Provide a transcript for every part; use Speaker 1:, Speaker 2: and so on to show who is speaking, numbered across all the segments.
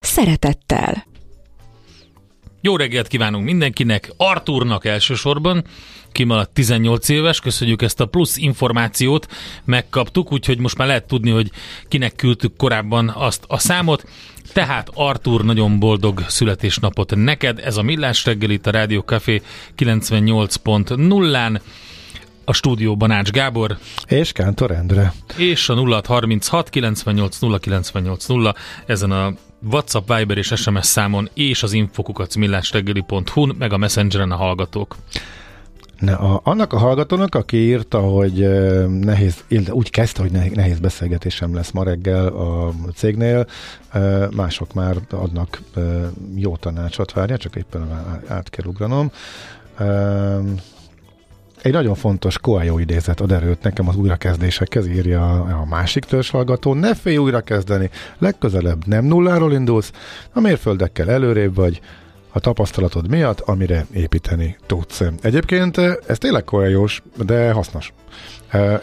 Speaker 1: szeretettel.
Speaker 2: Jó reggelt kívánunk mindenkinek, Arturnak elsősorban, kimaradt 18 éves, köszönjük ezt a plusz információt, megkaptuk, úgyhogy most már lehet tudni, hogy kinek küldtük korábban azt a számot. Tehát Artur, nagyon boldog születésnapot neked, ez a Millás reggel itt a Rádió Café 98.0-án, a stúdióban Ács Gábor.
Speaker 3: És Kántor Endre.
Speaker 2: És a 0636 98 098 0 ezen a WhatsApp, Viber és SMS számon és az infokukat millásreggeli.hu meg a Messengeren a hallgatók.
Speaker 3: Ne, a, annak a hallgatónak, aki írta, hogy nehéz, úgy kezdte, hogy nehéz beszélgetésem lesz ma reggel a cégnél, mások már adnak jó tanácsot, várja, csak éppen át kell ugranom. Egy nagyon fontos Coelho idézet ad erőt nekem az újrakezdésekhez, írja a másik hallgató. Ne félj újrakezdeni, legközelebb nem nulláról indulsz, a mérföldekkel előrébb vagy, a tapasztalatod miatt, amire építeni tudsz. Egyébként ez tényleg koeljós, de hasznos.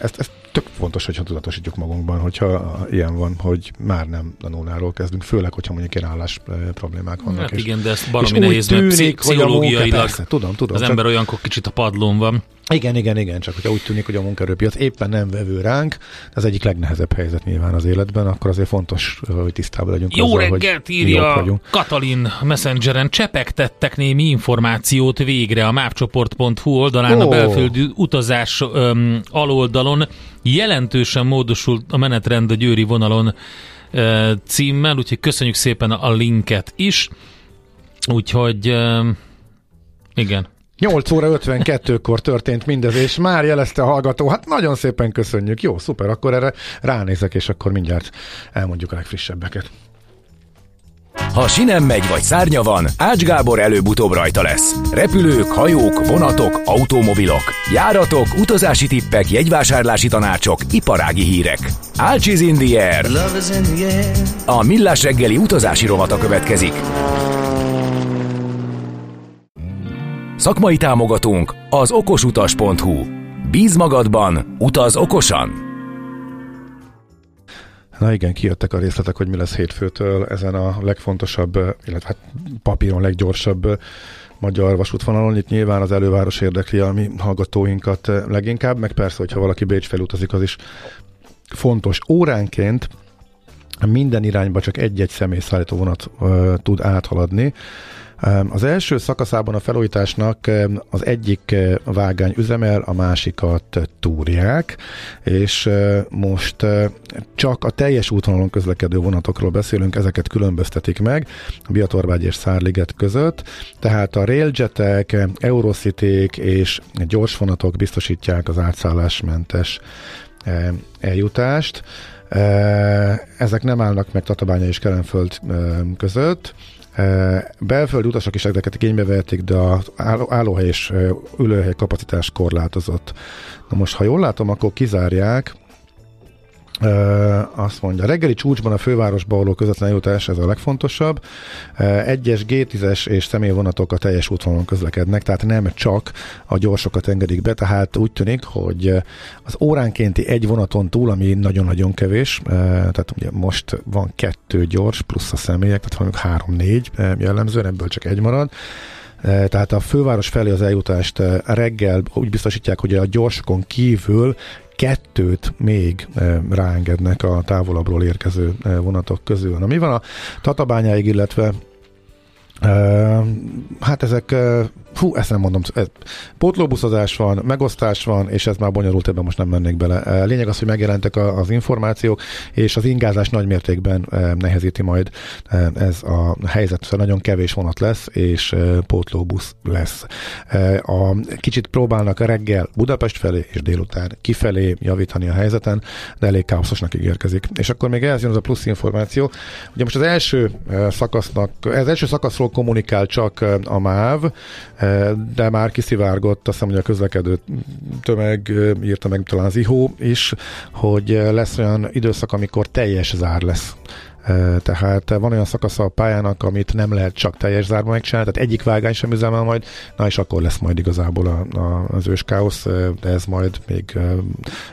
Speaker 3: Ezt, ezt tök fontos, hogyha tudatosítjuk magunkban, hogyha ilyen van, hogy már nem a nulláról kezdünk, főleg, hogyha mondjuk ilyen állás problémák vannak.
Speaker 2: Hát és, igen, de ezt baromi nehéz, tűnik, mert pszichológiailag persze, tudom, tudom, az csak... ember olyankor kicsit a padlón van.
Speaker 3: Igen, igen, igen, csak hogyha úgy tűnik, hogy a munkaerőpiac éppen nem vevő ránk, az egyik legnehezebb helyzet nyilván az életben, akkor azért fontos, hogy tisztában legyünk
Speaker 2: Jó azzal, reggelt írja Katalin Messengeren, csepegtettek némi információt végre a mapcsoport.hu oldalán, oh. a belföldi utazás öm, aloldalon. Jelentősen módosult a menetrend a győri vonalon ö, címmel, úgyhogy köszönjük szépen a linket is. Úgyhogy ö, igen.
Speaker 3: 8 óra 52-kor történt mindez, és már jelezte a hallgató, hát nagyon szépen köszönjük. Jó, szuper, akkor erre ránézek, és akkor mindjárt elmondjuk a legfrissebbeket.
Speaker 4: Ha sinem megy vagy szárnya van, Ács Gábor előbb-utóbb rajta lesz. Repülők, hajók, vonatok, automobilok, járatok, utazási tippek, jegyvásárlási tanácsok, iparági hírek. Ácsiz in the air. A millás reggeli utazási rovata következik. Szakmai támogatónk az okosutas.hu. Bíz magadban, utaz okosan!
Speaker 3: Na igen, kijöttek a részletek, hogy mi lesz hétfőtől ezen a legfontosabb, illetve hát papíron leggyorsabb magyar vasútvonalon. Itt nyilván az előváros érdekli a mi hallgatóinkat leginkább, meg persze, hogyha valaki Bécs felutazik, az is fontos. Óránként minden irányba csak egy-egy személyszállító vonat uh, tud áthaladni. Az első szakaszában a felújításnak az egyik vágány üzemel, a másikat túrják, és most csak a teljes útvonalon közlekedő vonatokról beszélünk, ezeket különböztetik meg a Biatorvágy és Szárliget között, tehát a railjetek, eurocity és gyors vonatok biztosítják az átszállásmentes eljutást. Ezek nem állnak meg Tatabánya és Kelenföld között, Belföldi utasok is ezeket igénybe vehetik, de az állóhely és ülőhely kapacitás korlátozott. Na most, ha jól látom, akkor kizárják azt mondja, reggeli csúcsban a fővárosba való közvetlen jutás, ez a legfontosabb. Egyes G10-es és személyvonatok a teljes útvonalon közlekednek, tehát nem csak a gyorsokat engedik be, tehát úgy tűnik, hogy az óránkénti egy vonaton túl, ami nagyon-nagyon kevés, tehát ugye most van kettő gyors, plusz a személyek, tehát mondjuk három-négy jellemzően, ebből csak egy marad, tehát a főváros felé az eljutást reggel úgy biztosítják, hogy a gyorsokon kívül kettőt még eh, ráengednek a távolabbról érkező eh, vonatok közül. Na mi van a Tatabányáig, illetve eh, hát ezek Fú, ezt nem mondom. Pótlóbuszozás van, megosztás van, és ez már bonyolult, ebben most nem mennék bele. Lényeg az, hogy megjelentek az információk, és az ingázás nagy mértékben nehezíti majd ez a helyzet. Szóval nagyon kevés vonat lesz, és pótlóbusz lesz. A, kicsit próbálnak reggel Budapest felé és délután kifelé javítani a helyzeten, de elég káoszosnak ígérkezik. És akkor még ez jön az a plusz információ. Ugye most az első szakasznak, az első szakaszról kommunikál csak a MÁV, de már kiszivárgott, azt hiszem, hogy a közlekedő tömeg írta meg talán az IHO is, hogy lesz olyan időszak, amikor teljes zár lesz tehát van olyan szakasza a pályának, amit nem lehet csak teljes zárva megcsinálni, tehát egyik vágány sem üzemel majd, na és akkor lesz majd igazából a, a, az őskáosz, de ez majd még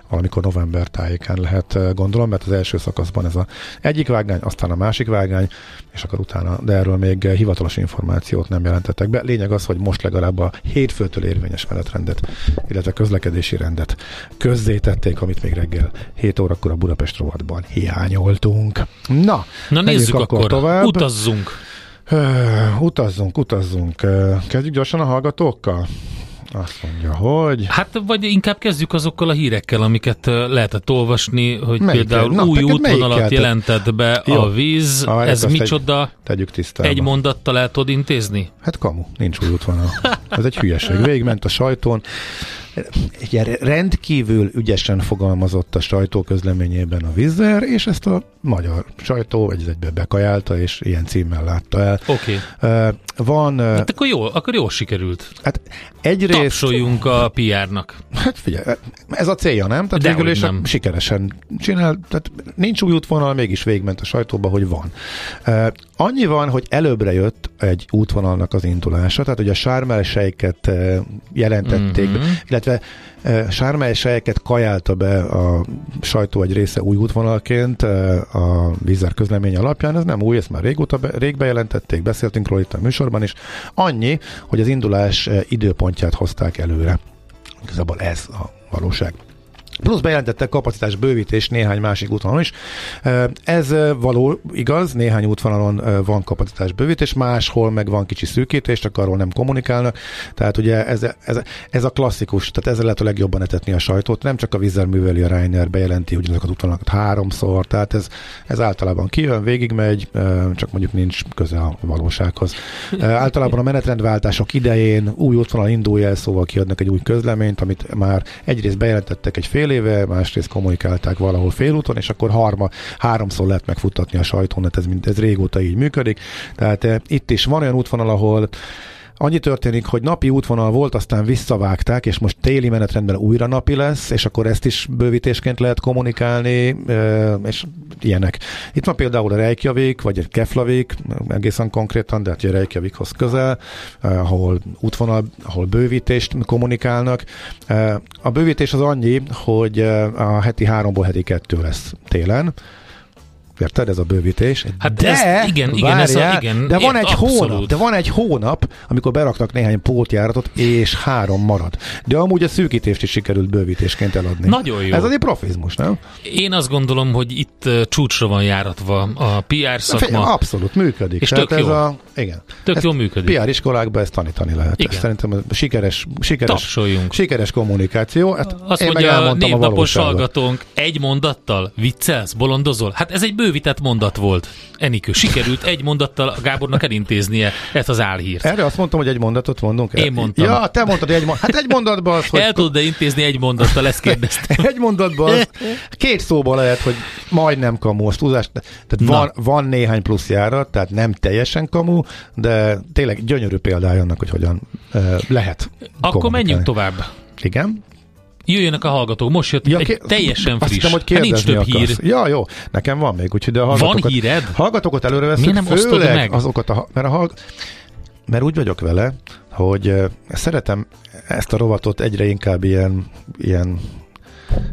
Speaker 3: valamikor november tájékán lehet gondolom, mert az első szakaszban ez a egyik vágány, aztán a másik vágány, és akkor utána, de erről még hivatalos információt nem jelentettek be. Lényeg az, hogy most legalább a hétfőtől érvényes menetrendet, illetve közlekedési rendet közzétették, amit még reggel 7 órakor a Budapest rovatban hiányoltunk. Na,
Speaker 2: Na nézzük akkor, akkor tovább. utazzunk.
Speaker 3: Uh, utazzunk, utazzunk. Kezdjük gyorsan a hallgatókkal? Azt mondja, hogy...
Speaker 2: Hát vagy inkább kezdjük azokkal a hírekkel, amiket lehetett olvasni, hogy melyikkel? például Na, új útvonalat jelentett be Jó. a víz. Ah, Ez micsoda?
Speaker 3: Tegy, tegyük tisztába.
Speaker 2: Egy mondattal el tudod intézni?
Speaker 3: Hát kamu, nincs új útvonal. Ez egy hülyeség. Végigment a sajtón ugye rendkívül ügyesen fogalmazott a sajtóközleményében a Vizer, és ezt a magyar sajtó egy egybe bekajálta, és ilyen címmel látta el.
Speaker 2: Oké. Okay.
Speaker 3: Van...
Speaker 2: Hát akkor jó, akkor jó sikerült.
Speaker 3: Hát egyrészt...
Speaker 2: Tapsoljunk a PR-nak.
Speaker 3: Hát figyelj, ez a célja, nem? Tehát végül is nem. sikeresen csinál, tehát nincs új útvonal, mégis végment a sajtóba, hogy van. Annyi van, hogy előbbre jött egy útvonalnak az indulása, tehát hogy a sármelsejket uh, jelentették, mm-hmm. illetve uh, sármelsejeket kajálta be a sajtó egy része új útvonalként uh, a vízer közlemény alapján, ez nem új, ezt már régóta be, rég bejelentették, beszéltünk róla itt a műsorban is. Annyi, hogy az indulás időpontját hozták előre. Igazából ez a valóság. Plusz bejelentettek kapacitás bővítés néhány másik útvonalon is. Ez való, igaz, néhány útvonalon van kapacitás bővítés, máshol meg van kicsi szűkítés, csak arról nem kommunikálnak. Tehát ugye ez, ez, ez a klasszikus, tehát ezzel lehet a legjobban etetni a sajtót. Nem csak a Vizer műveli a Reiner, bejelenti ugyanazokat az útvonalakat háromszor, tehát ez, ez általában kijön, végigmegy, csak mondjuk nincs köze a valósághoz. Általában a menetrendváltások idején új útvonal indulja el, szóval kiadnak egy új közleményt, amit már egyrészt bejelentettek egy fél éve, másrészt kommunikálták valahol félúton, és akkor harma, háromszor lehet megfuttatni a sajtón, hát ez, ez régóta így működik. Tehát e, itt is van olyan útvonal, ahol Annyi történik, hogy napi útvonal volt, aztán visszavágták, és most téli menetrendben újra napi lesz, és akkor ezt is bővítésként lehet kommunikálni, és ilyenek. Itt van például a Reykjavik, vagy egy Keflavik, egészen konkrétan, de hát a Reykjavikhoz közel, ahol útvonal, ahol bővítést kommunikálnak. A bővítés az annyi, hogy a heti háromból heti kettő lesz télen, Érted? Ez a bővítés.
Speaker 2: Hát de, ez, igen, igen, várjál, ez a, igen,
Speaker 3: de van egy abszolút. hónap, de van egy hónap, amikor beraknak néhány pótjáratot, és három marad. De amúgy a szűkítést is sikerült bővítésként eladni.
Speaker 2: Nagyon jó.
Speaker 3: Ez azért profizmus, nem?
Speaker 2: Én azt gondolom, hogy itt csúcsra van járatva a PR szakma.
Speaker 3: Abszolút működik.
Speaker 2: És tök
Speaker 3: ez
Speaker 2: jó.
Speaker 3: A, igen.
Speaker 2: Tök jó működik.
Speaker 3: PR iskolákban ezt tanítani lehet. Igen. Ezt szerintem a sikeres, sikeres,
Speaker 2: Tapsoljunk.
Speaker 3: sikeres kommunikáció.
Speaker 2: Ezt azt mondja a névnapos hallgatónk, egy mondattal viccelsz, bolondozol? Hát ez egy bővített mondat volt. Enikő, sikerült egy mondattal a Gábornak elintéznie ezt az álhírt.
Speaker 3: Erre azt mondtam, hogy egy mondatot mondunk
Speaker 2: el. Én mondtam.
Speaker 3: Ja, te mondtad, egy mondat. Hát egy mondatban az, hogy...
Speaker 2: El tudod-e intézni egy mondattal, ezt kérdeztem.
Speaker 3: egy mondatban az, két szóban lehet, hogy majdnem kamu, azt túlzás. Tehát van, van, néhány plusz járat, tehát nem teljesen kamu, de tényleg gyönyörű példája annak, hogy hogyan uh, lehet
Speaker 2: Akkor menjünk tovább.
Speaker 3: Igen.
Speaker 2: Jöjjenek a hallgatók. Most jött ja, egy teljesen friss. Azt
Speaker 3: hogy hát nincs több akarsz. hír. Ja, jó. Nekem van még, úgyhogy de a
Speaker 2: hallgatókat, Van híred?
Speaker 3: Hallgatókat előre veszünk,
Speaker 2: nem főleg meg?
Speaker 3: azokat a, mert, a hallg... mert úgy vagyok vele, hogy szeretem ezt a rovatot egyre inkább ilyen, ilyen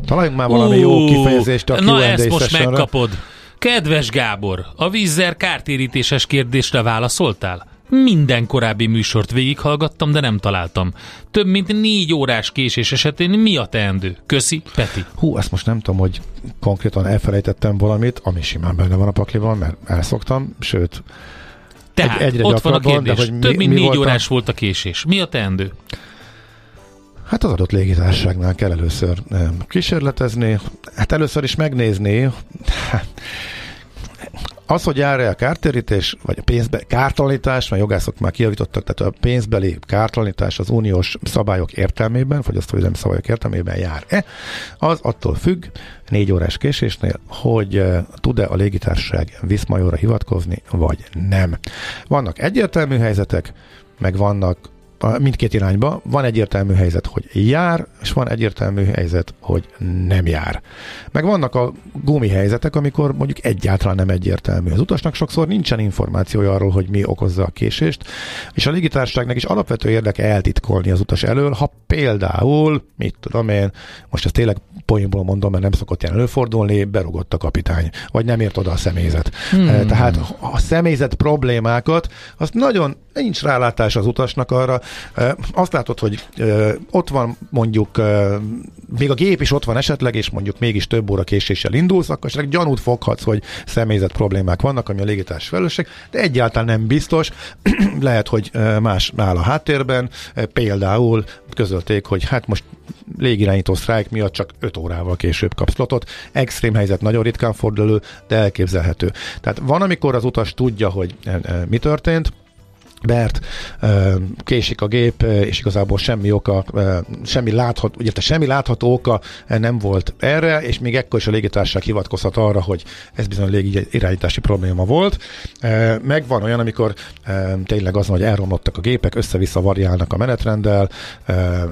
Speaker 3: találjunk már valami uh, jó kifejezést a
Speaker 2: Na ezt most megkapod. Kedves Gábor, a vízzer kártérítéses kérdésre válaszoltál? Minden korábbi műsort végighallgattam, de nem találtam. Több mint négy órás késés esetén mi a teendő? Köszi, Peti.
Speaker 3: Hú, ezt most nem tudom, hogy konkrétan elfelejtettem valamit, ami simán benne van a pakliban, mert elszoktam, sőt,
Speaker 2: Tehát
Speaker 3: egyre
Speaker 2: ott van a kérdés.
Speaker 3: de hogy
Speaker 2: Több
Speaker 3: mi-
Speaker 2: mint
Speaker 3: mi
Speaker 2: négy
Speaker 3: volt a-
Speaker 2: órás volt a késés. Mi a teendő?
Speaker 3: Hát az adott légitársaságnál kell először kísérletezni, hát először is megnézni, az, hogy jár-e a kártérítés, vagy a pénzbe, kártalanítás, mert jogászok már kijavítottak, tehát a pénzbeli kártalanítás az uniós szabályok értelmében, hogy szabályok értelmében jár-e, az attól függ, négy órás késésnél, hogy tud-e a légitársaság Viszmajorra hivatkozni, vagy nem. Vannak egyértelmű helyzetek, meg vannak mindkét irányba. Van egyértelmű helyzet, hogy jár, és van egyértelmű helyzet, hogy nem jár. Meg vannak a gumi helyzetek, amikor mondjuk egyáltalán nem egyértelmű. Az utasnak sokszor nincsen információja arról, hogy mi okozza a késést, és a légitársaságnak is alapvető érdeke eltitkolni az utas elől, ha például, mit tudom én, most ezt tényleg poénból mondom, mert nem szokott ilyen előfordulni, berugott a kapitány, vagy nem ért oda a személyzet. Hmm. Tehát a személyzet problémákat, azt nagyon nincs rálátás az utasnak arra. Azt látod, hogy ott van mondjuk, még a gép is ott van esetleg, és mondjuk mégis több óra késéssel indulsz, akkor esetleg gyanút foghatsz, hogy személyzet problémák vannak, ami a légitárs felelősség, de egyáltalán nem biztos. Lehet, hogy más áll a háttérben. Például közölték, hogy hát most légirányító sztrájk miatt csak 5 órával később kapsz slotot. Extrém helyzet nagyon ritkán fordul elő, de elképzelhető. Tehát van, amikor az utas tudja, hogy mi történt, mert késik a gép, és igazából semmi oka, semmi látható, ugye semmi látható oka nem volt erre, és még ekkor is a légitársaság hivatkozhat arra, hogy ez bizony légi irányítási probléma volt. Ö, Meg van olyan, amikor tényleg az hogy elromlottak a gépek, össze-vissza variálnak a menetrenddel,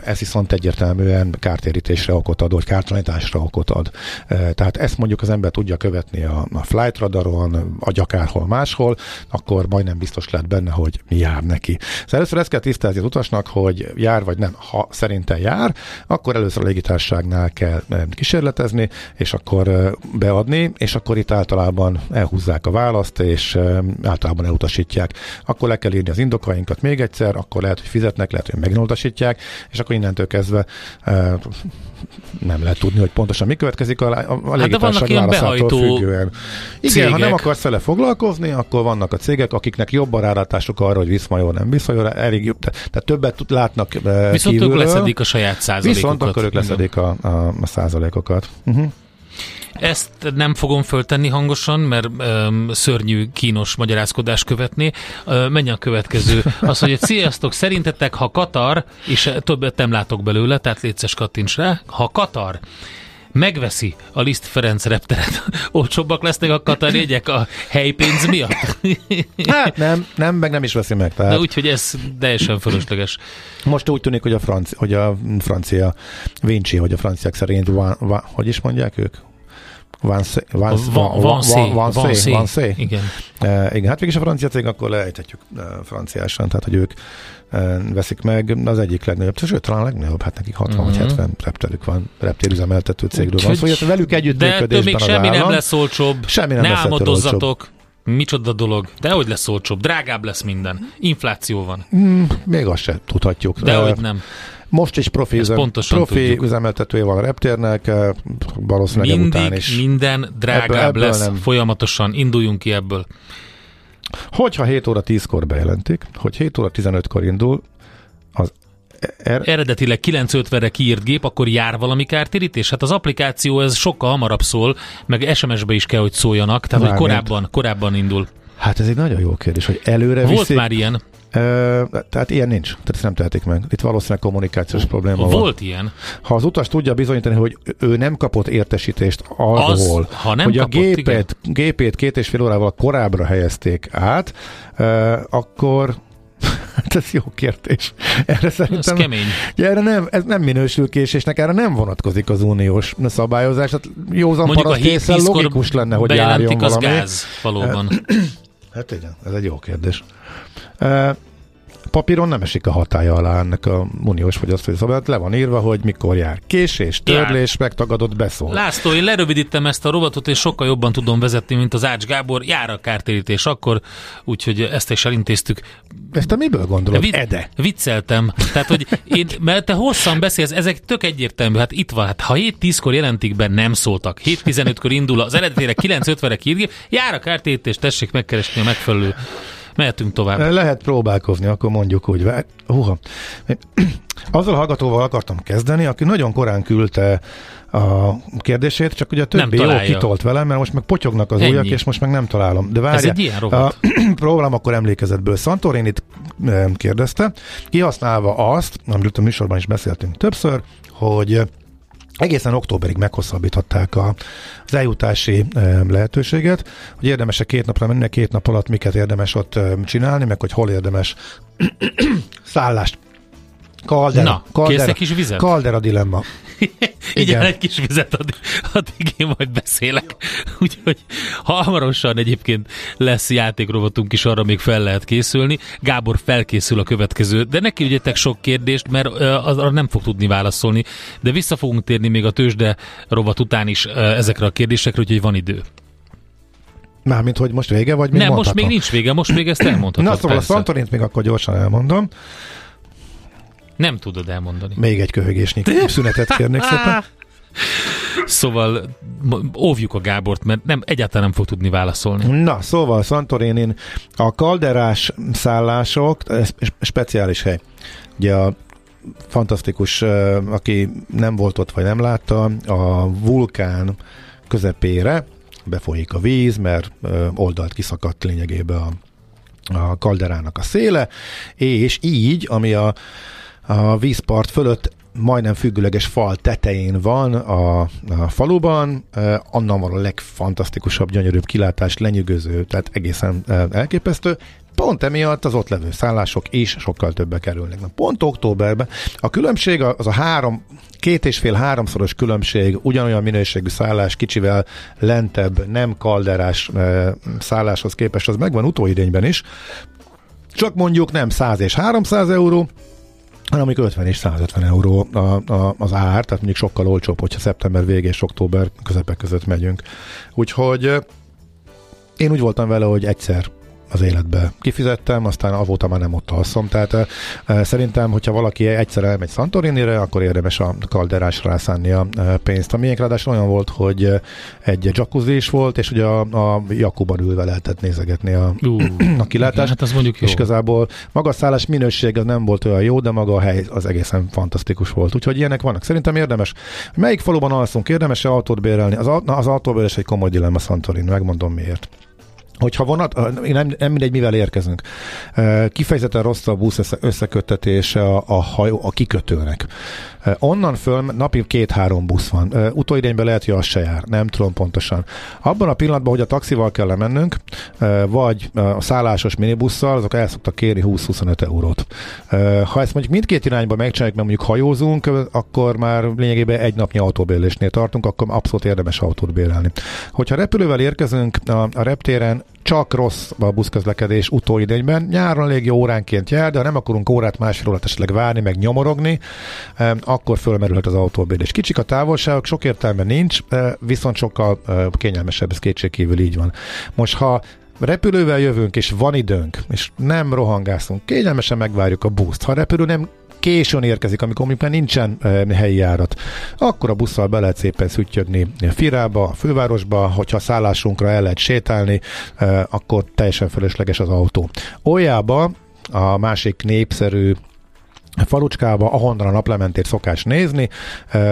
Speaker 3: ez viszont egyértelműen kártérítésre okot ad, vagy kártalanításra okot ad. Tehát ezt mondjuk az ember tudja követni a, a flight radaron, vagy akárhol máshol, akkor majdnem biztos lehet benne, hogy mi jár neki. Szóval először ezt kell tisztázni az utasnak, hogy jár vagy nem. Ha szerinte jár, akkor először a légitársaságnál kell eh, kísérletezni, és akkor eh, beadni, és akkor itt általában elhúzzák a választ, és eh, általában elutasítják. Akkor le kell írni az indokainkat még egyszer, akkor lehet, hogy fizetnek, lehet, hogy meginutasítják, és akkor innentől kezdve nem lehet tudni, hogy pontosan mi következik a, a, a
Speaker 2: Hát
Speaker 3: válaszától függően. Igen, ha nem
Speaker 2: cégek.
Speaker 3: akarsz vele foglalkozni, akkor vannak a cégek, akiknek jobb a rálátásuk arra, hogy Viszmajor, nem Viszmajor, elég jobb, te- tehát többet látnak eh,
Speaker 2: Viszont ők
Speaker 3: kívülről,
Speaker 2: leszedik a saját százalékokat.
Speaker 3: Viszont akkor ők leszedik a, a, a százalékokat. Uh-huh.
Speaker 2: Ezt nem fogom föltenni hangosan, mert um, szörnyű, kínos magyarázkodás követni. Uh, menjen a következő. Az, hogy sziasztok, szerintetek, ha Katar, és többet nem látok belőle, tehát létszes kattints rá, ha Katar megveszi a Liszt Ferenc repteret, olcsóbbak lesznek a Katar jegyek a helypénz miatt?
Speaker 3: Hát nem, nem, meg nem is veszi meg. Tehát
Speaker 2: Na úgyhogy ez teljesen fölösleges.
Speaker 3: most úgy tűnik, hogy a, franci, hogy a francia Vinci, hogy a franciák szerint, van, van, hogy is mondják ők?
Speaker 2: Van, van, szé, van,
Speaker 3: van.
Speaker 2: Igen.
Speaker 3: E, igen, hát végig a francia cég, akkor lejthetjük e, franciásan, tehát hogy ők e, veszik meg az egyik legnagyobb, sőt, talán a legnagyobb, hát nekik 60 vagy
Speaker 2: Mhm.
Speaker 3: 70 repterük van, reptérüzemeltető cégről van szó, hogy velük
Speaker 2: De ettől
Speaker 3: együttműködésben
Speaker 2: még semmi
Speaker 3: állam.
Speaker 2: nem lesz olcsóbb.
Speaker 3: Semmi nem
Speaker 2: ne
Speaker 3: lesz
Speaker 2: álmodozzatok. Micsoda dolog. De hogy lesz olcsóbb? Drágább lesz minden. Infláció van.
Speaker 3: Mm, még azt se tudhatjuk.
Speaker 2: De
Speaker 3: E,
Speaker 2: hogy nem.
Speaker 3: Most is profi, üzem,
Speaker 2: pontosan
Speaker 3: profi
Speaker 2: tudjuk.
Speaker 3: üzemeltetője van a reptérnek, e, valószínűleg után
Speaker 2: Mindig
Speaker 3: is.
Speaker 2: minden drágább
Speaker 3: Ebből- ebből
Speaker 2: lesz
Speaker 3: nem.
Speaker 2: folyamatosan. Induljunk ki ebből.
Speaker 3: Hogyha 7 óra 10-kor bejelentik, hogy 7 óra 15-kor indul, az er,
Speaker 2: Eredetileg 950-re kiírt gép, akkor jár valami kártérítés? Hát az applikáció ez sokkal hamarabb szól, meg SMS-be is kell, hogy szóljanak, tehát hogy
Speaker 3: Mármint.
Speaker 2: korábban, korábban indul.
Speaker 3: Hát ez egy nagyon jó kérdés, hogy előre
Speaker 2: Volt
Speaker 3: viszik.
Speaker 2: már ilyen.
Speaker 3: Ö, tehát ilyen nincs, tehát ezt nem tehetik meg. Itt valószínűleg kommunikációs probléma van.
Speaker 2: Volt ilyen.
Speaker 3: Ha az utas tudja bizonyítani, hogy ő nem kapott értesítést arról,
Speaker 2: Az, ha nem
Speaker 3: hogy
Speaker 2: kapott,
Speaker 3: a gépet, gépét két és fél órával korábbra helyezték át, ö, akkor Hát ez jó kérdés. Erre
Speaker 2: Ez
Speaker 3: szerintem
Speaker 2: kemény.
Speaker 3: Ugye erre nem, ez nem minősül késésnek, erre nem vonatkozik az uniós szabályozás. Hát józan
Speaker 2: Mondjuk a
Speaker 3: készen
Speaker 2: 7-10-kor
Speaker 3: logikus lenne, hogy járjon
Speaker 2: az
Speaker 3: valami.
Speaker 2: gáz, valóban.
Speaker 3: Hát igen, ez egy jó kérdés. Papíron nem esik a hatája alá ennek a uniós fogyasztói szabályt, le van írva, hogy mikor jár. Késés, törlés, megtagadott, beszól.
Speaker 2: László, én lerövidítem ezt a robotot, és sokkal jobban tudom vezetni, mint az Ács Gábor. Jár a kártérítés akkor, úgyhogy ezt is elintéztük.
Speaker 3: Ezt te miből gondolod?
Speaker 2: Vi-
Speaker 3: Ede.
Speaker 2: Vicceltem. Tehát, hogy én, mert te hosszan beszélsz, ezek tök egyértelmű. Hát itt van, hát ha 7-10-kor jelentik be, nem szóltak. 7-15-kor indul az eredetére 9-50-re kiírja, jár a kártérítés, tessék megkeresni a megfelelő Mehetünk tovább.
Speaker 3: Lehet próbálkozni, akkor mondjuk úgy. Húha. Azzal a hallgatóval akartam kezdeni, aki nagyon korán küldte a kérdését, csak ugye a többi jó kitolt velem, mert most meg potyognak az Ennyi. ujjak, és most meg nem találom. De várja, Ez
Speaker 2: egy ilyen rovat. A,
Speaker 3: próbálom akkor emlékezetből. Santorinit kérdezte, kihasználva azt, amiről a műsorban is beszéltünk többször, hogy egészen októberig meghosszabbíthatták a, az eljutási e, lehetőséget, hogy érdemes-e két napra menni, két nap alatt miket érdemes ott e, csinálni, meg hogy hol érdemes szállást Kaldera. Na,
Speaker 2: Kaldera, kis vizet?
Speaker 3: Kaldera dilemma.
Speaker 2: Igen, egy kis vizet, addig, addig én majd beszélek. Úgyhogy hamarosan egyébként lesz játékrobotunk is, arra még fel lehet készülni. Gábor felkészül a következő, de neki ügyetek sok kérdést, mert arra nem fog tudni válaszolni, de vissza fogunk térni még a tőzsde rovat után is ezekre a kérdésekre, úgyhogy van idő.
Speaker 3: Mármint, hogy most vége, vagy még
Speaker 2: Nem, mondhatom? most még nincs vége, most még ezt elmondhatod.
Speaker 3: Na szóval persze. a Santorint még akkor gyorsan elmondom.
Speaker 2: Nem tudod elmondani.
Speaker 3: Még egy köhögésnyi szünetet kérnék szépen.
Speaker 2: Szóval óvjuk a Gábort, mert nem, egyáltalán nem fog tudni válaszolni.
Speaker 3: Na, szóval Santorinin a kalderás szállások, speciális hely. Ugye a fantasztikus, aki nem volt ott vagy nem látta, a vulkán közepére befolyik a víz, mert oldalt kiszakadt lényegében a, a kalderának a széle, és így, ami a a vízpart fölött majdnem függőleges fal tetején van a, a faluban, eh, annan van a legfantasztikusabb, gyönyörűbb kilátás, lenyűgöző, tehát egészen eh, elképesztő. Pont emiatt az ott levő szállások is sokkal többe kerülnek. Na, pont októberben a különbség az a három, két és fél háromszoros különbség, ugyanolyan minőségű szállás, kicsivel lentebb, nem kalderás e, szálláshoz képest, az megvan utóidényben is. Csak mondjuk nem 100 és 300 euró, hanem amikor 50 és 150 euró a, a, az ár, tehát mondjuk sokkal olcsóbb, hogyha szeptember végé és október közepek között megyünk. Úgyhogy én úgy voltam vele, hogy egyszer az életbe kifizettem, aztán avóta már nem ott alszom. Tehát e, szerintem, hogyha valaki egyszer elmegy Santorinire, akkor érdemes a kalderásra rászánni a pénzt. A miénk ráadásul olyan volt, hogy egy jacuzzi is volt, és ugye a, a jakuban ülve lehetett nézegetni a, uh, a kilátást.
Speaker 2: Hát az mondjuk jó.
Speaker 3: És igazából maga a szállás minőség az nem volt olyan jó, de maga a hely az egészen fantasztikus volt. Úgyhogy ilyenek vannak. Szerintem érdemes. Melyik faluban alszunk? Érdemes-e autót bérelni? Az, az autóbérlés egy komoly dilemma Santorin, megmondom miért hogyha vonat, nem, nem mindegy, mivel érkezünk. Kifejezetten rossz a busz összeköttetése a, a, hajó, a kikötőnek. Onnan föl napi két-három busz van. Utóidényben lehet, hogy az se jár. Nem tudom pontosan. Abban a pillanatban, hogy a taxival kell lemennünk, vagy a szállásos minibusszal, azok el szoktak kérni 20-25 eurót. Ha ezt mondjuk mindkét irányba megcsináljuk, mert mondjuk hajózunk, akkor már lényegében egy napnyi autóbérlésnél tartunk, akkor abszolút érdemes autót bérelni. Hogyha repülővel érkezünk a, reptéren, csak rossz a buszközlekedés utóidényben. Nyáron elég jó óránként jár, de ha nem akarunk órát, órát esetleg várni, meg nyomorogni, akkor fölmerülhet az autóbérlés. Kicsik a távolságok, sok értelme nincs, viszont sokkal kényelmesebb, ez kétségkívül így van. Most ha repülővel jövünk, és van időnk, és nem rohangászunk, kényelmesen megvárjuk a buszt. Ha repülő nem későn érkezik, amikor mondjuk már nincsen helyi járat, akkor a busszal be lehet szépen szüttyögni Firába, a fővárosba, hogyha szállásunkra el lehet sétálni, akkor teljesen felesleges az autó. Oljába a másik népszerű falucskába, ahonnan a naplementét szokás nézni.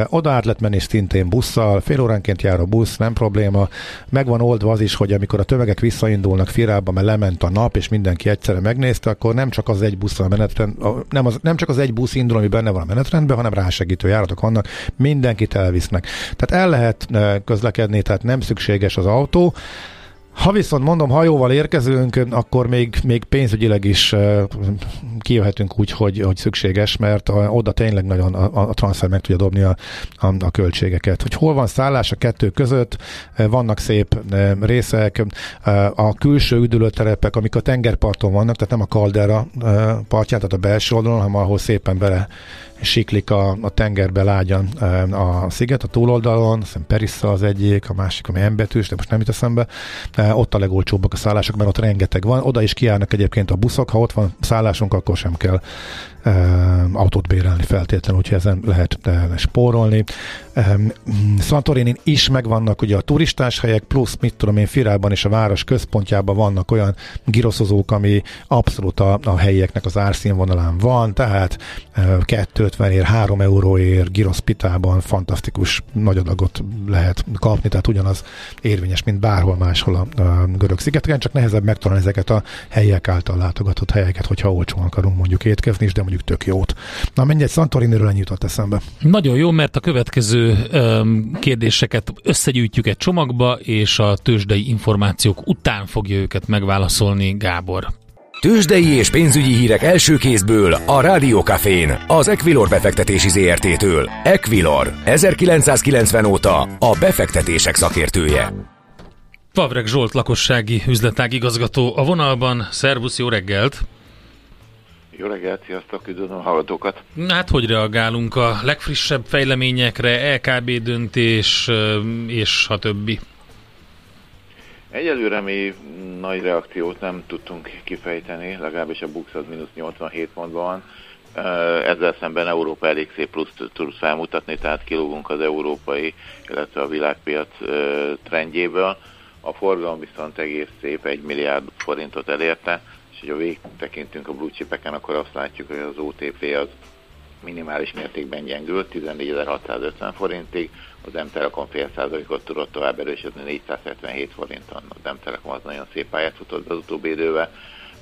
Speaker 3: Oda át lehet menni szintén busszal, fél óránként jár a busz, nem probléma. Megvan oldva az is, hogy amikor a tömegek visszaindulnak Firába, mert lement a nap, és mindenki egyszerre megnézte, akkor nem csak az egy busz a menetrend, nem, az, nem csak az egy busz indul, ami benne van a menetrendben, hanem rásegítő járatok vannak, mindenkit elvisznek. Tehát el lehet közlekedni, tehát nem szükséges az autó. Ha viszont mondom, hajóval érkezünk, akkor még, még pénzügyileg is kijöhetünk úgy, hogy, hogy szükséges, mert oda tényleg nagyon a, a transfer meg tudja dobni a, a, a költségeket. Hogy hol van szállás a kettő között, vannak szép részek, a külső üdülőterepek, amik a tengerparton vannak, tehát nem a kaldera partján, tehát a belső oldalon, hanem ahol szépen bele siklik a, a tengerbe lágyan a sziget, a túloldalon, hiszem Perissa az egyik, a másik, ami embetűs, de most nem jut eszembe. ott a legolcsóbbak a szállások, mert ott rengeteg van. Oda is kiállnak egyébként a buszok, ha ott van szállásunk, akkor sem kell autót bérelni feltétlenül, úgyhogy ezen lehet spórolni. Santorinin is megvannak ugye a turistás helyek, plusz mit tudom én, Firában és a város központjában vannak olyan giroszozók, ami abszolút a, a helyieknek az árszínvonalán van, tehát 250 ér, 3 euróért giroszpitában fantasztikus nagy adagot lehet kapni, tehát ugyanaz érvényes, mint bárhol máshol a, a görög szigeteken, csak nehezebb megtalálni ezeket a helyek által látogatott helyeket, hogyha olcsóan akarunk mondjuk étkezni is, de mondjuk tök jót. Na mindegy, Santoriniről ennyi jutott eszembe.
Speaker 2: Nagyon jó, mert a következő um, kérdéseket összegyűjtjük egy csomagba, és a tőzsdei információk után fogja őket megválaszolni Gábor.
Speaker 4: Tőzsdei és pénzügyi hírek első kézből a Rádiókafén, az Equilor befektetési ZRT-től. Equilor, 1990 óta a befektetések szakértője.
Speaker 2: Pavreg Zsolt lakossági üzletág igazgató a vonalban. Szervusz, jó reggelt!
Speaker 5: Jó reggelt, sziasztok, üdvözlöm a hallgatókat.
Speaker 2: Hát hogy reagálunk a legfrissebb fejleményekre, LKB döntés és a többi?
Speaker 5: Egyelőre mi nagy reakciót nem tudtunk kifejteni, legalábbis a Bux az mínusz 87 pontban van. Ezzel szemben Európa elég szép plusz tud felmutatni, tehát kilógunk az európai, illetve a világpiac trendjéből. A forgalom viszont egész szép, 1 milliárd forintot elérte, és hogyha végtekintünk a blue chipeken, akkor azt látjuk, hogy az OTP az minimális mértékben gyengült, 14.650 forintig, az M-Telekom fél százalékot tudott tovább erősödni 477 forinton. Az M-Telekom az nagyon szép pályát futott az utóbbi időben.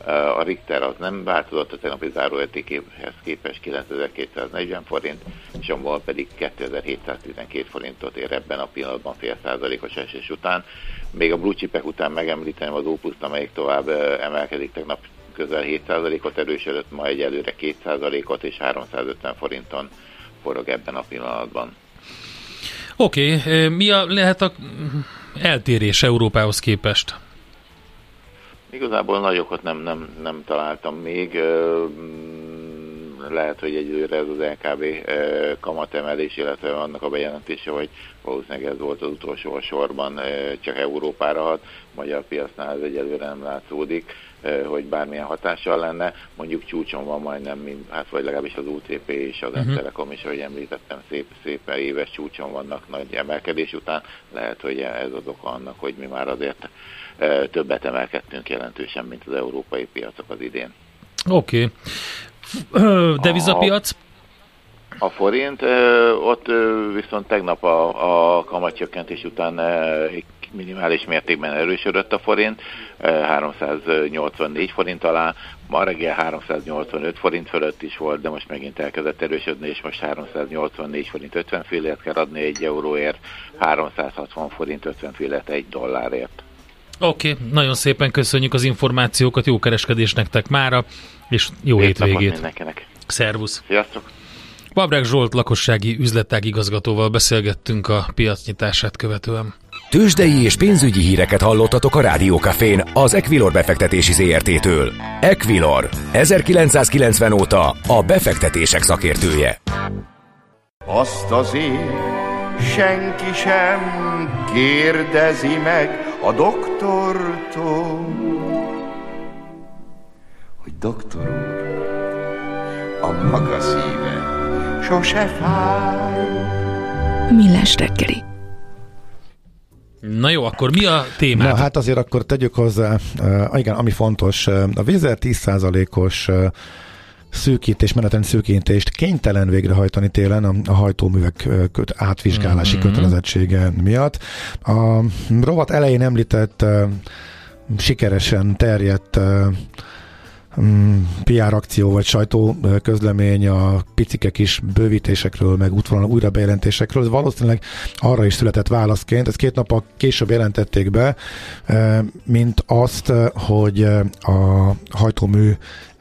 Speaker 5: A Richter az nem változott a tegnapi záróértékéhez képest 9240 forint, és a MOL pedig 2712 forintot ér ebben a pillanatban fél százalékos esés után. Még a blue chipek után megemlíteném az Opus, amelyik tovább emelkedik, tegnap közel 7%-ot erősödött, ma egyelőre 2%-ot és 350 forinton forog ebben a pillanatban.
Speaker 2: Oké, okay. mi a, lehet a eltérés Európához képest?
Speaker 5: Igazából nagyokat nem, nem, nem találtam még. Lehet, hogy egyőre ez az LKB kamatemelés, illetve annak a bejelentése, hogy valószínűleg ez volt az utolsó a sorban, csak Európára hat. Magyar piacnál ez egyelőre nem látszódik hogy bármilyen hatással lenne. Mondjuk csúcson van majdnem, mint, hát vagy legalábbis az UTP és az uh-huh. Telekom is, ahogy említettem, szép, szépen éves csúcson vannak nagy emelkedés után. Lehet, hogy ez az oka annak, hogy mi már azért többet emelkedtünk jelentősen, mint az európai piacok az idén.
Speaker 2: Oké. Okay. Devizapiac?
Speaker 5: A forint, ott viszont tegnap a, a kamatcsökkentés után minimális mértékben erősödött a forint, 384 forint alá, ma reggel 385 forint fölött is volt, de most megint elkezdett erősödni, és most 384 forint 50 fillért kell adni egy euróért, 360 forint 50 fillért egy dollárért.
Speaker 2: Oké, okay, nagyon szépen köszönjük az információkat, jó kereskedés nektek mára, és jó Szép hétvégét.
Speaker 5: Mindenkinek.
Speaker 2: Szervusz.
Speaker 5: Sziasztok.
Speaker 2: Babrák Zsolt lakossági üzletág igazgatóval beszélgettünk a piacnyitását követően.
Speaker 4: Tőzsdei és pénzügyi híreket hallottatok a Rádiókafén az Equilor befektetési ZRT-től. Equilor, 1990 óta a befektetések szakértője.
Speaker 6: Azt azért senki sem kérdezi meg a doktortól, hogy doktor úr, a maga szíve sose fáj.
Speaker 1: Millás reggeli.
Speaker 2: Na jó, akkor mi a téma?
Speaker 3: Na hát azért akkor tegyük hozzá, uh, igen, ami fontos, uh, a vízer 10%-os uh, szűkítés, menetrend szűkítést kénytelen végrehajtani télen a, a hajtóművek köt, átvizsgálási mm-hmm. kötelezettsége miatt. A rovat elején említett uh, sikeresen terjedt uh, PR akció vagy sajtó közlemény a picike kis bővítésekről, meg útvonal újra bejelentésekről. Ez valószínűleg arra is született válaszként, ezt két nap később jelentették be, mint azt, hogy a hajtómű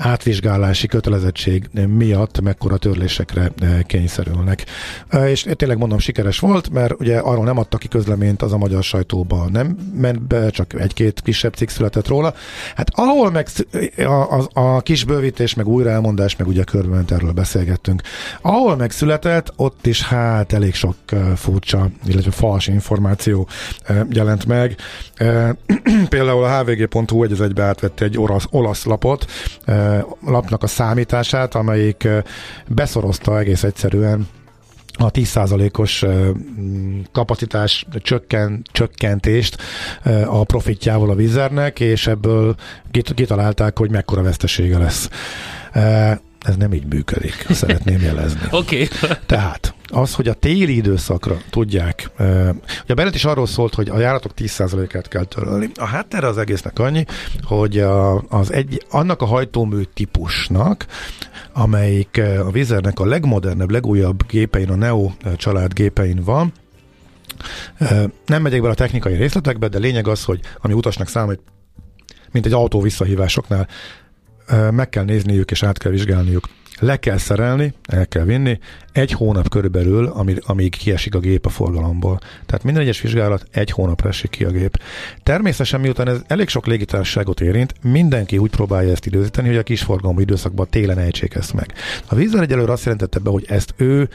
Speaker 3: átvizsgálási kötelezettség miatt mekkora törlésekre kényszerülnek. És tényleg mondom, sikeres volt, mert ugye arról nem adtak ki közleményt, az a magyar sajtóba nem ment be, csak egy-két kisebb cikk született róla. Hát ahol meg a, a a kis bővítés, meg újraelmondás, meg ugye körben erről beszélgettünk. Ahol megszületett, ott is hát elég sok uh, furcsa, illetve fals információ jelent meg. Például a hvg.hu egy az egybe átvette egy olasz, olasz lapot, lapnak a számítását, amelyik beszorozta egész egyszerűen a 10%-os kapacitás csökken, csökkentést a profitjával a vizernek, és ebből kitalálták, hogy mekkora vesztesége lesz. Ez nem így működik, szeretném jelezni.
Speaker 2: Oké.
Speaker 3: okay. Tehát az, hogy a téli időszakra tudják, ugye Bennett is arról szólt, hogy a járatok 10%-át kell törölni. A háttere az egésznek annyi, hogy a, az egy, annak a hajtómű típusnak amelyik a Vizernek a legmodernebb, legújabb gépein, a Neo család gépein van. Nem megyek bele a technikai részletekbe, de lényeg az, hogy ami utasnak számít, mint egy autó visszahívásoknál, meg kell nézniük és át kell vizsgálniuk. Le kell szerelni, el kell vinni, egy hónap körülbelül, amíg, amíg kiesik a gép a forgalomból. Tehát minden egyes vizsgálat egy hónapra esik ki a gép. Természetesen miután ez elég sok légitársaságot érint, mindenki úgy próbálja ezt időzíteni, hogy a kisforgalomú időszakban télen ejtsék ezt meg. A vízzel egyelőre azt jelentette be, hogy ezt ő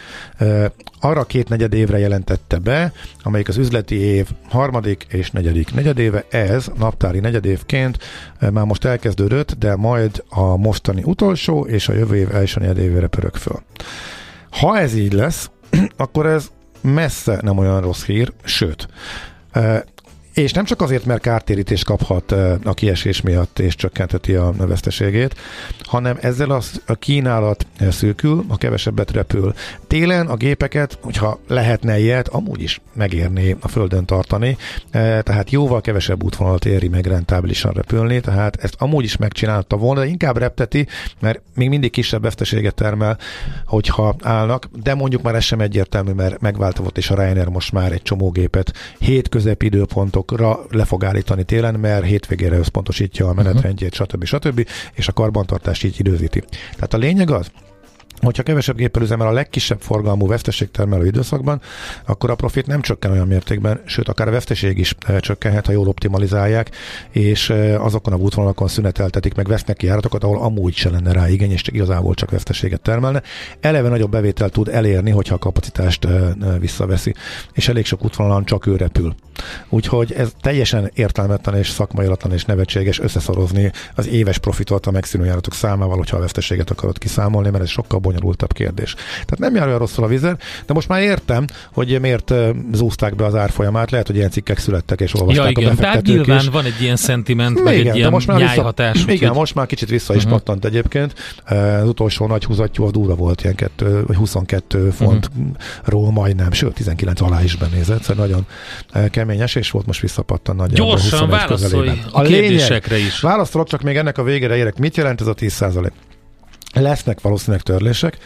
Speaker 3: arra két negyed évre jelentette be, amelyik az üzleti év harmadik és negyedik negyedéve. Ez naptári negyedévként e, már most elkezdődött, de majd a mostani utolsó és a jövő év első negyedévére pörög föl. Ha ez így lesz, akkor ez messze nem olyan rossz hír, sőt, és nem csak azért, mert kártérítést kaphat a kiesés miatt, és csökkenteti a veszteségét, hanem ezzel az, a kínálat szűkül, a kevesebbet repül. Télen a gépeket, hogyha lehetne ilyet, amúgy is megérni a földön tartani, tehát jóval kevesebb útvonalat éri meg rentábilisan repülni, tehát ezt amúgy is megcsinálta volna, de inkább repteti, mert még mindig kisebb veszteséget termel, hogyha állnak, de mondjuk már ez sem egyértelmű, mert megváltozott, és a Ryanair most már egy csomó gépet hét közepidőpontok napokra le fog állítani télen, mert hétvégére összpontosítja a menetrendjét, stb. stb. és a karbantartást így időzíti. Tehát a lényeg az, Hogyha kevesebb géppel üzemel a legkisebb forgalmú veszteségtermelő időszakban, akkor a profit nem csökken olyan mértékben, sőt, akár a veszteség is e, csökkenhet, ha jól optimalizálják, és e, azokon a útvonalakon szüneteltetik, meg vesznek ki járatokat, ahol amúgy se lenne rá igény, és igazából csak veszteséget termelne. Eleve nagyobb bevételt tud elérni, hogyha a kapacitást e, visszaveszi, és elég sok útvonalon csak ő repül. Úgyhogy ez teljesen értelmetlen és szakmaiatlan és nevetséges összeszorozni az éves profitot a megszűnő járatok számával, hogyha a veszteséget akarod kiszámolni, mert ez sokkal bonyolultabb kérdés. Tehát nem jár olyan rosszul a vizer, de most már értem, hogy miért zúzták be az árfolyamát, lehet, hogy ilyen cikkek születtek és olvasták ja, igen, a
Speaker 2: tehát nyilván is. van egy ilyen szentiment, meg igen, egy ilyen most már nyájhatás.
Speaker 3: Vissza, igen, most már kicsit vissza is uh-huh. pattant egyébként. Az utolsó nagy húzatjú az durva volt, ilyen kettő, vagy 22 fontról uh-huh. majdnem, sőt 19 alá is benézett, szóval nagyon kemény esés volt, most visszapattan nagyjából
Speaker 2: Gyorsan válaszolj a, a kérdésekre lényeg, is.
Speaker 3: Válaszolok, csak még ennek a végére érek. Mit jelent ez a 10 Lesznek valószínűleg törlések,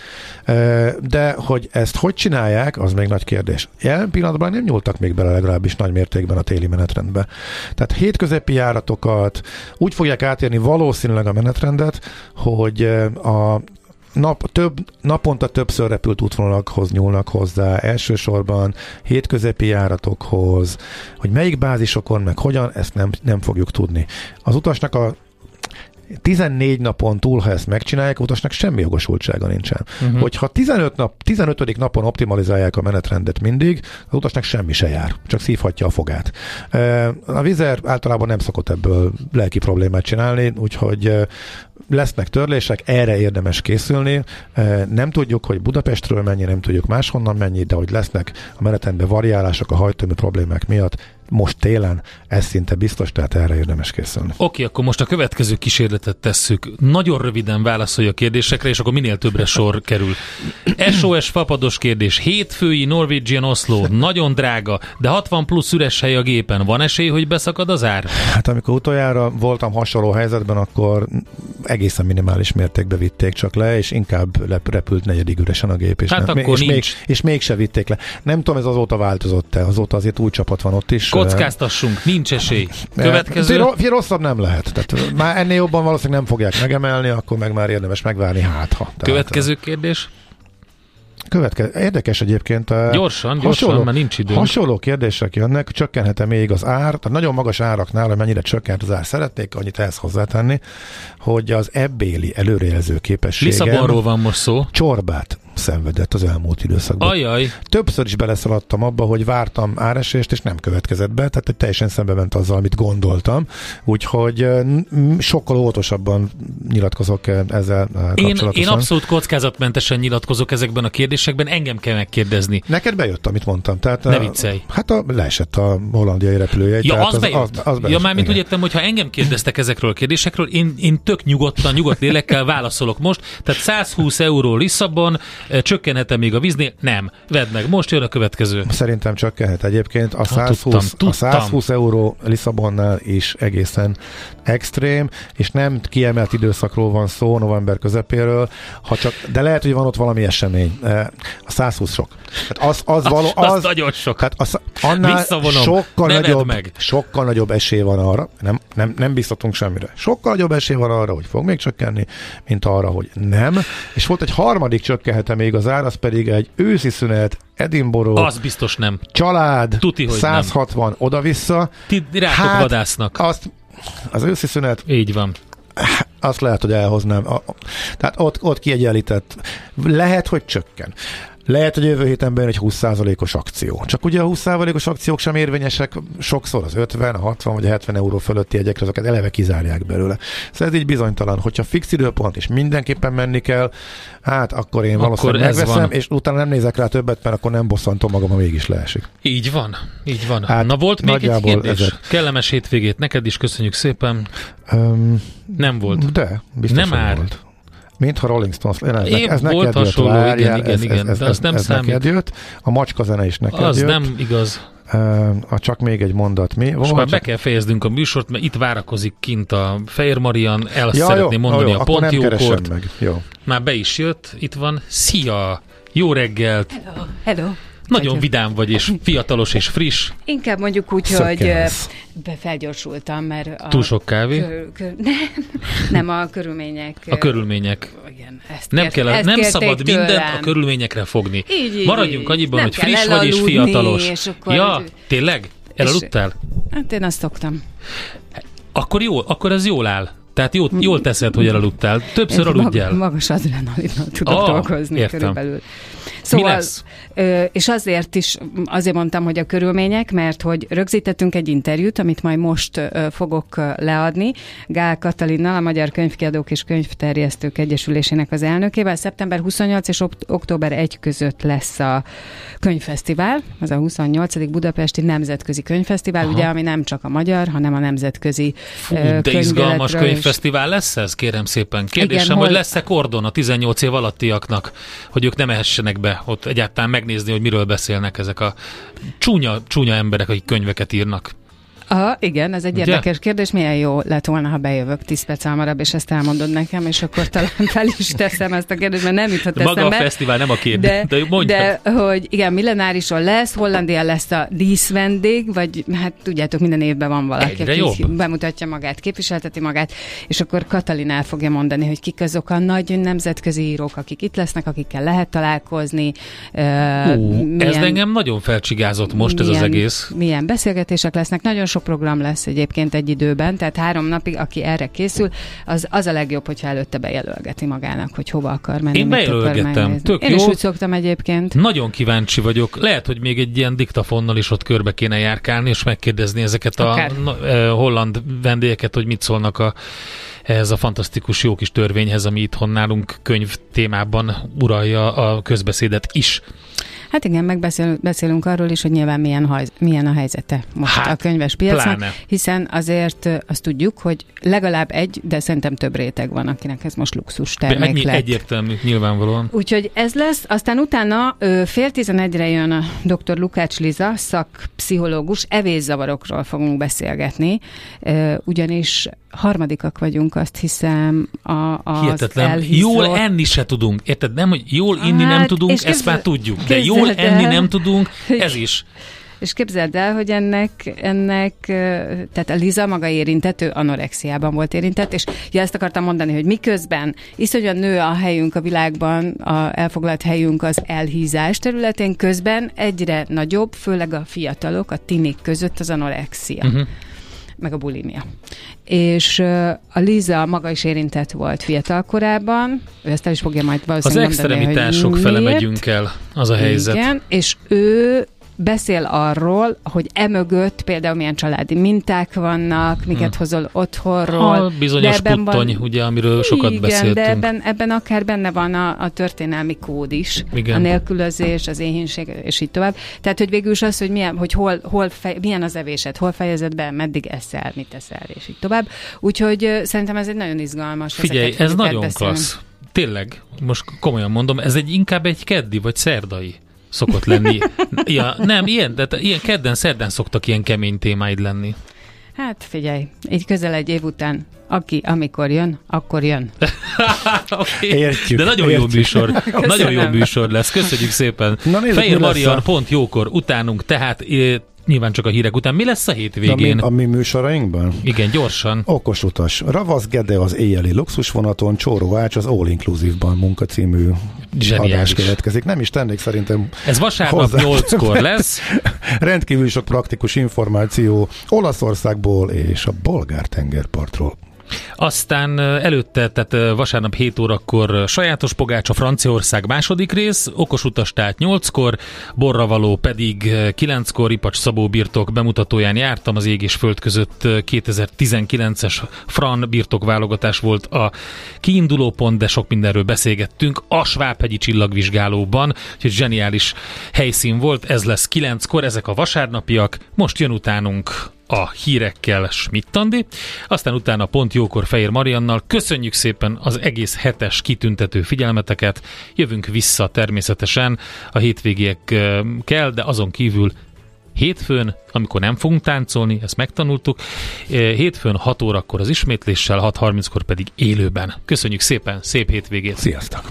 Speaker 3: de hogy ezt hogy csinálják, az még nagy kérdés. Jelen pillanatban nem nyúltak még bele legalábbis nagy mértékben a téli menetrendbe. Tehát hétközepi járatokat úgy fogják átérni valószínűleg a menetrendet, hogy a nap, több, naponta többször repült útvonalakhoz nyúlnak hozzá, elsősorban hétközepi járatokhoz, hogy melyik bázisokon, meg hogyan, ezt nem, nem fogjuk tudni. Az utasnak a 14 napon túl, ha ezt megcsinálják, a utasnak semmi jogosultsága nincsen. Uh-huh. Hogyha 15, nap, 15. napon optimalizálják a menetrendet mindig, az utasnak semmi se jár, csak szívhatja a fogát. A vizer általában nem szokott ebből lelki problémát csinálni, úgyhogy lesznek törlések, erre érdemes készülni. Nem tudjuk, hogy Budapestről mennyi, nem tudjuk máshonnan mennyi, de hogy lesznek a menetrendben variálások a hajtómű problémák miatt, most télen, ez szinte biztos, tehát erre érdemes készülni.
Speaker 2: Oké, akkor most a következő kísérletet tesszük. Nagyon röviden válaszolj a kérdésekre, és akkor minél többre sor kerül. SOS fapados kérdés. Hétfői Norwegian Oslo. Nagyon drága, de 60 plusz üres hely a gépen. Van esély, hogy beszakad az ár?
Speaker 3: Hát amikor utoljára voltam hasonló helyzetben, akkor egészen minimális mértékben vitték csak le, és inkább repült negyedik üresen a gép. És
Speaker 2: hát nem, akkor
Speaker 3: és,
Speaker 2: nincs.
Speaker 3: még, és mégse vitték le. Nem tudom, ez azóta változott-e. Azóta azért új csapat van ott is.
Speaker 2: Kockáztassunk, nincs esély. Következő.
Speaker 3: Rosszabb nem lehet. Tehát már ennél jobban valószínűleg nem fogják megemelni, akkor meg már érdemes megvárni hát ha.
Speaker 2: Következő kérdés.
Speaker 3: Következő. Érdekes egyébként.
Speaker 2: Gyorsan, gyorsan, mert nincs idő.
Speaker 3: Hasonló kérdések jönnek, csökkenhet-e még az ár, tehát nagyon magas áraknál, mennyire csökkent az ár. Szeretnék annyit ehhez hozzátenni, hogy az ebbéli előrejelző képessége.
Speaker 2: Lisszabonról van most szó.
Speaker 3: Csorbát szenvedett az elmúlt időszakban.
Speaker 2: Ajaj.
Speaker 3: Többször is beleszaladtam abba, hogy vártam áresést, és nem következett be, tehát teljesen szembe ment azzal, amit gondoltam. Úgyhogy sokkal óvatosabban nyilatkozok ezzel
Speaker 2: én, én abszolút kockázatmentesen nyilatkozok ezekben a kérdésekben, engem kell megkérdezni.
Speaker 3: Neked bejött, amit mondtam. Tehát,
Speaker 2: ne viccelj.
Speaker 3: Hát a, leesett a hollandiai repülője.
Speaker 2: Ja, az, az, bejött. Az, az bejött. Ja, mármint úgy értem, hogy ha engem kérdeztek ezekről a kérdésekről, én, én tök nyugodtan, nyugodt lélekkel válaszolok most. Tehát 120 euró Lisszabon, Csökkenhet-e még a víznél? Nem. Vedd meg. Most jön a következő.
Speaker 3: Szerintem csökkenhet egyébként. A 120, tudtam, tudtam. A 120 euró Lisszabonnál is egészen extrém, és nem kiemelt időszakról van szó, november közepéről, ha csak, de lehet, hogy van ott valami esemény. A 120 sok. Tehát az, az, való, az,
Speaker 2: az nagyon sok.
Speaker 3: Tehát az, annál sokkal nagyobb, meg. sokkal nagyobb esély van arra, nem, nem, nem biztatunk semmire, sokkal nagyobb esély van arra, hogy fog még csökkenni, mint arra, hogy nem. És volt egy harmadik csökkenhete még az ár, az pedig egy őszi szünet, Edinburgh.
Speaker 2: Az biztos nem.
Speaker 3: Család, Tuti, hogy 160 nem. oda-vissza.
Speaker 2: Ti rátok hát, vadásznak.
Speaker 3: Azt, az őszi szünet.
Speaker 2: Így van
Speaker 3: azt lehet, hogy elhoznám. Tehát ott, ott kiegyenlített. Lehet, hogy csökken. Lehet, hogy jövő héten bejön egy 20%-os akció. Csak ugye a 20%-os akciók sem érvényesek sokszor az 50, a 60 vagy a 70 euró fölötti jegyekre, azokat eleve kizárják belőle. Szóval ez így bizonytalan. Hogyha fix időpont és mindenképpen menni kell, hát akkor én akkor valószínűleg megveszem, van. és utána nem nézek rá többet, mert akkor nem bosszantom magam, ha mégis leesik.
Speaker 2: Így van, így van. Hát, Na volt még egy kérdés? Ezek. Kellemes hétvégét neked is, köszönjük szépen. Um, nem volt.
Speaker 3: De, biztos,
Speaker 2: nem már.
Speaker 3: volt. Mintha Rolling Stones.
Speaker 2: Ez, Épp ez volt neked hasonló, jött, várjál, igen, igen, ez, igen, ez, de az nem ez számít.
Speaker 3: neked jött. A macska zene is neked
Speaker 2: az
Speaker 3: jött.
Speaker 2: nem igaz.
Speaker 3: Uh, csak még egy mondat. Mi?
Speaker 2: Most már be kell fejeznünk a műsort, mert itt várakozik kint a Fehér Marian, el ja, szeretném jó, mondani jó, a pontjókort.
Speaker 3: Meg. Jó.
Speaker 2: Már be is jött, itt van. Szia! Jó reggelt!
Speaker 7: Hello! Hello!
Speaker 2: Nagyon vidám vagy, és fiatalos és friss.
Speaker 7: Inkább mondjuk úgy, Szökkensz. hogy befelgyorsultam, mert... A
Speaker 2: Túl sok kávé?
Speaker 7: Kör, kör, nem, nem a körülmények.
Speaker 2: A körülmények.
Speaker 7: Igen, ezt
Speaker 2: nem, kell, ezt nem szabad tőlem. mindent a körülményekre fogni. Így, így, Maradjunk annyiban, hogy friss vagy és fiatalos. És akkor ja, tényleg? Elaludtál?
Speaker 7: Hát én azt szoktam.
Speaker 2: Akkor jó, akkor ez jól áll. Tehát jól, jól teszed, hogy elaludtál. Többször aludjál.
Speaker 7: Magas adrenalinnal tudok oh, dolgozni
Speaker 2: értem.
Speaker 7: körülbelül.
Speaker 2: Szóval, Mi lesz?
Speaker 7: És azért is, azért mondtam, hogy a körülmények, mert hogy rögzítettünk egy interjút, amit majd most fogok leadni, Gál Katalinnal, a Magyar Könyvkiadók és Könyvterjesztők Egyesülésének az elnökével. Szeptember 28 és október 1 között lesz a könyvfesztivál, az a 28. Budapesti Nemzetközi Könyvfesztivál, Aha. ugye, ami nem csak a magyar, hanem a nemzetközi
Speaker 2: Fú, de izgalmas könyvfesztivál lesz ez, kérem szépen. Kérdésem, Igen, hol... hogy lesz-e kordon a 18 év alattiaknak, hogy ők nem ehessenek be ott egyáltalán megnézni, hogy miről beszélnek ezek a csúnya, csúnya emberek, akik könyveket írnak.
Speaker 7: Aha, igen, ez egy Ugye? érdekes kérdés. Milyen jó lett volna, ha bejövök 10 perc hamarabb, és ezt elmondod nekem, és akkor talán fel is teszem ezt a kérdést, mert nem jutott
Speaker 2: de
Speaker 7: eszembe.
Speaker 2: Maga a fesztivál nem a kérdés, de, de
Speaker 7: mondjad. De, hogy igen, millenárison lesz, Hollandia lesz a díszvendég, vagy hát tudjátok, minden évben van valaki, Egyre aki jobb. bemutatja magát, képviselteti magát, és akkor Katalin el fogja mondani, hogy kik azok a nagy nemzetközi írók, akik itt lesznek, akikkel lehet találkozni.
Speaker 2: Ú, milyen, ez engem nagyon felcsigázott most milyen, ez az egész.
Speaker 7: Milyen beszélgetések lesznek, nagyon sok program lesz egyébként egy időben, tehát három napig, aki erre készül, az, az a legjobb, hogyha előtte bejelölgeti magának, hogy hova akar menni.
Speaker 2: Én bejelölgettem. Tök
Speaker 7: Én
Speaker 2: jó.
Speaker 7: is úgy szoktam egyébként.
Speaker 2: Nagyon kíváncsi vagyok. Lehet, hogy még egy ilyen diktafonnal is ott körbe kéne járkálni, és megkérdezni ezeket Akár. a na, eh, holland vendégeket, hogy mit szólnak a ez a fantasztikus jó kis törvényhez, ami itthon nálunk könyv témában uralja a közbeszédet is.
Speaker 7: Hát igen, megbeszélünk beszélünk arról is, hogy nyilván milyen, haj, milyen a helyzete most hát, a könyves piacon, hiszen azért azt tudjuk, hogy legalább egy, de szerintem több réteg van, akinek ez most luxus termék egy, lett.
Speaker 2: Egyértelmű, nyilvánvalóan.
Speaker 7: Úgyhogy ez lesz, aztán utána fél tizenegyre jön a dr. Lukács Liza, szakpszichológus, evészavarokról fogunk beszélgetni, ugyanis harmadikak vagyunk, azt hiszem, a, az
Speaker 2: Hihetetlen.
Speaker 7: elhízott...
Speaker 2: Jól enni se tudunk. Érted? Nem, hogy jól inni hát, nem tudunk, ezt már tudjuk. De jól enni nem tudunk, ez is.
Speaker 7: És képzeld el, hogy ennek, ennek tehát a Liza maga érintett, ő anorexiában volt érintett, és ja, ezt akartam mondani, hogy miközben iszonyan nő a helyünk a világban, a elfoglalt helyünk az elhízás területén, közben egyre nagyobb, főleg a fiatalok, a tinik között az anorexia. Uh-huh meg a bulimia. És a Liza maga is érintett volt fiatal korában, ő ezt el is fogja majd valószínűleg
Speaker 2: Az extremitások fele megyünk el, az a helyzet. Igen,
Speaker 7: és ő beszél arról, hogy emögött például milyen családi minták vannak, miket hmm. hozol otthonról.
Speaker 2: A bizonyos puttony, van, ugye, amiről sokat igen, beszéltünk.
Speaker 7: de ebben, ebben akár benne van a, a történelmi kód is, igen. a nélkülözés, az éhínség, és így tovább. Tehát, hogy végül is az, hogy, milyen, hogy hol, hol fej, milyen az evésed, hol fejezed be, meddig eszel, mit eszel, és így tovább. Úgyhogy szerintem ez egy nagyon izgalmas.
Speaker 2: Figyelj, ez nagyon beszélni. klassz. Tényleg, most komolyan mondom, ez egy inkább egy keddi vagy szerdai szokott lenni. ja, nem, ilyen, de ilyen kedden, szerdán szoktak ilyen kemény témáid lenni.
Speaker 7: Hát figyelj, így közel egy év után, aki amikor jön, akkor jön.
Speaker 2: okay. Értjük. De nagyon értjük. jó műsor. Köszönöm. Nagyon jó műsor lesz. Köszönjük szépen. Na, nézzük, Fehér Marian, pont jókor utánunk, tehát Nyilván csak a hírek után. Mi lesz a hétvégén?
Speaker 3: A mi, a mi műsorainkban?
Speaker 2: Igen, gyorsan.
Speaker 3: Okos utas. Ravasz Gede az éjjeli luxusvonaton, Csóró Ács az All Inclusive-ban munkacímű Zseniális. adás keletkezik. Nem is tennék szerintem
Speaker 2: Ez vasárnap 8-kor lesz.
Speaker 3: Rendkívül sok praktikus információ Olaszországból és a bolgár tengerpartról.
Speaker 2: Aztán előtte, tehát vasárnap 7 órakor sajátos pogács a Franciaország második rész, okos utas tehát 8-kor, borravaló pedig 9-kor, Ipacs Szabó birtok bemutatóján jártam, az ég és föld között 2019-es Fran birtok válogatás volt a kiinduló pont, de sok mindenről beszélgettünk a Svábhegyi csillagvizsgálóban, úgyhogy zseniális helyszín volt, ez lesz 9-kor, ezek a vasárnapiak, most jön utánunk a hírekkel Schmidt-Tandi, aztán utána pont jókor Fehér Mariannal. Köszönjük szépen az egész hetes kitüntető figyelmeteket, jövünk vissza természetesen a hétvégékkel, de azon kívül Hétfőn, amikor nem fogunk táncolni, ezt megtanultuk, hétfőn 6 órakor az ismétléssel, 6.30-kor pedig élőben. Köszönjük szépen, szép hétvégét!
Speaker 3: Sziasztok!